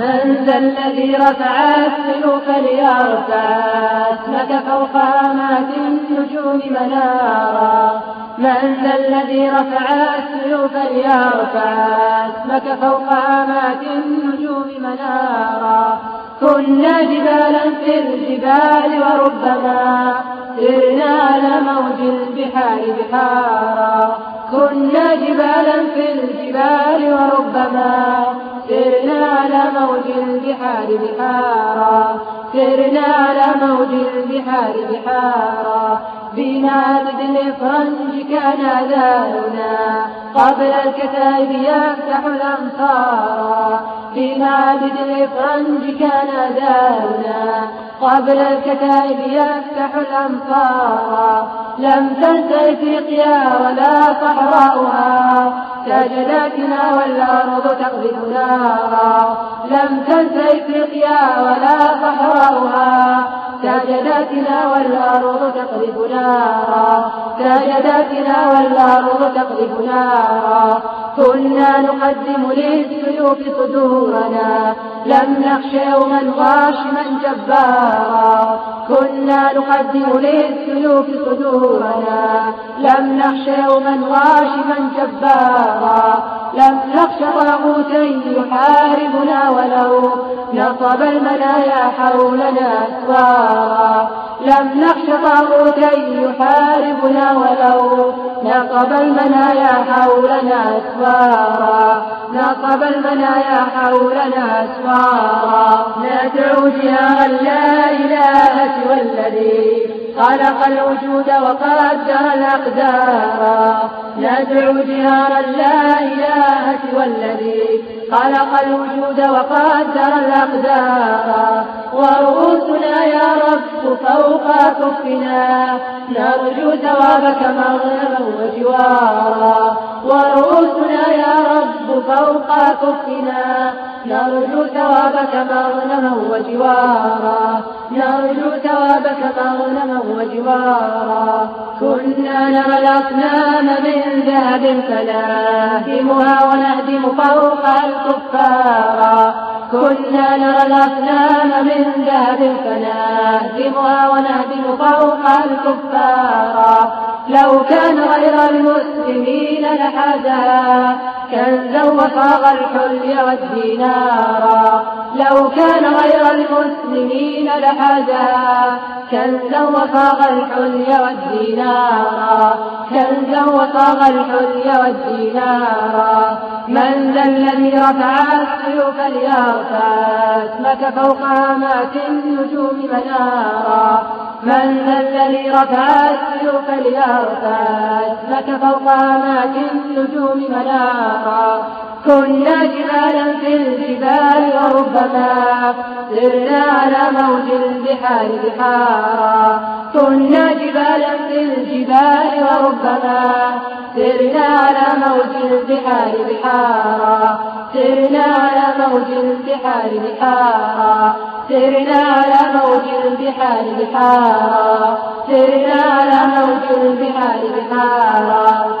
من ذا الذي رفع السلوك ليرفع اسمك فوق آمات النجوم منارا. من ذا الذي رفع السيوف ليرفع اسمك فوق آمات النجوم منارا. كنا جبالا في الجبال وربما سرنا على موج البحار بحارا. كنا جبالا في الجبال وربما سرنا موج البحار بحارا. سرنا على موج البحار بحارا. بنادد الإفرنج كان أذاننا قبل الكتائب يفتح الأمطار بنادد الإفرنج كان أذاننا قبل الكتائب يفتح الأمطار لم تنس إفريقيا ولا صحراؤها. سجداتنا والأرض تقذف نارا. لم تنس إفريقيا ولا صحراؤها. سجداتنا والأرض تقذف نارا. سجداتنا والأرض تقذف نارا. كنا نقدم للسيوف صدورنا. لم نخش يوما غاشما جبارا. كنا نقدم للسيوف صدورنا. لم نخش يوما غاشما جبارا. لم نخش طاغوتا يحاربنا ولو نصب المنايا حولنا أسوارا لم نخش طاغوتا يحاربنا ولو نصب المنايا حولنا أسوارا نصب المنايا حولنا أسوارا ندعو جهارا لا إله سوى الذي خلق الوجود وقدر الأقدار. ندعو جهارا لا إله سوى الذي خلق الوجود وقدر الأقدار. ورؤوسنا يا رب فوق كفنا. نرجو ثوابك مغنما وجوارا. ورؤوسنا يا رب فوق كفنا. نرجو ثوابك مغنما وجوارا. نرجو ثوابك مغنما وجوارا. كنا نرى الأصنام من ذهب فنهدمها ونهدم فوق الكفار كنا نرى الأصنام من ذهب فنهدمها ونهدم فوق الكفار. لو كان غير المسلمين لحازها كنزا وفاغ الحلي والدينارا لو كان غير المسلمين لحازها كنزا وفاغ الحلي والدينارا كنزا وفاغ الحلي والدينارا من ذا الذي رفع السيوف ليرفع اسمك فوق هامات النجوم منارا. من ذا الذي رفع السيوف ليرفع اسمك فوق هامات النجوم منارا. كنا جبالا في الجبال وربما سرنا على موج البحار بحارا. كنا جبالا في الجبال وربما سرنا على موج البحار بحارا. سرنا على موج البحار بحارا. سرنا على موج البحار بحارا. سرنا على موج البحار بحارا.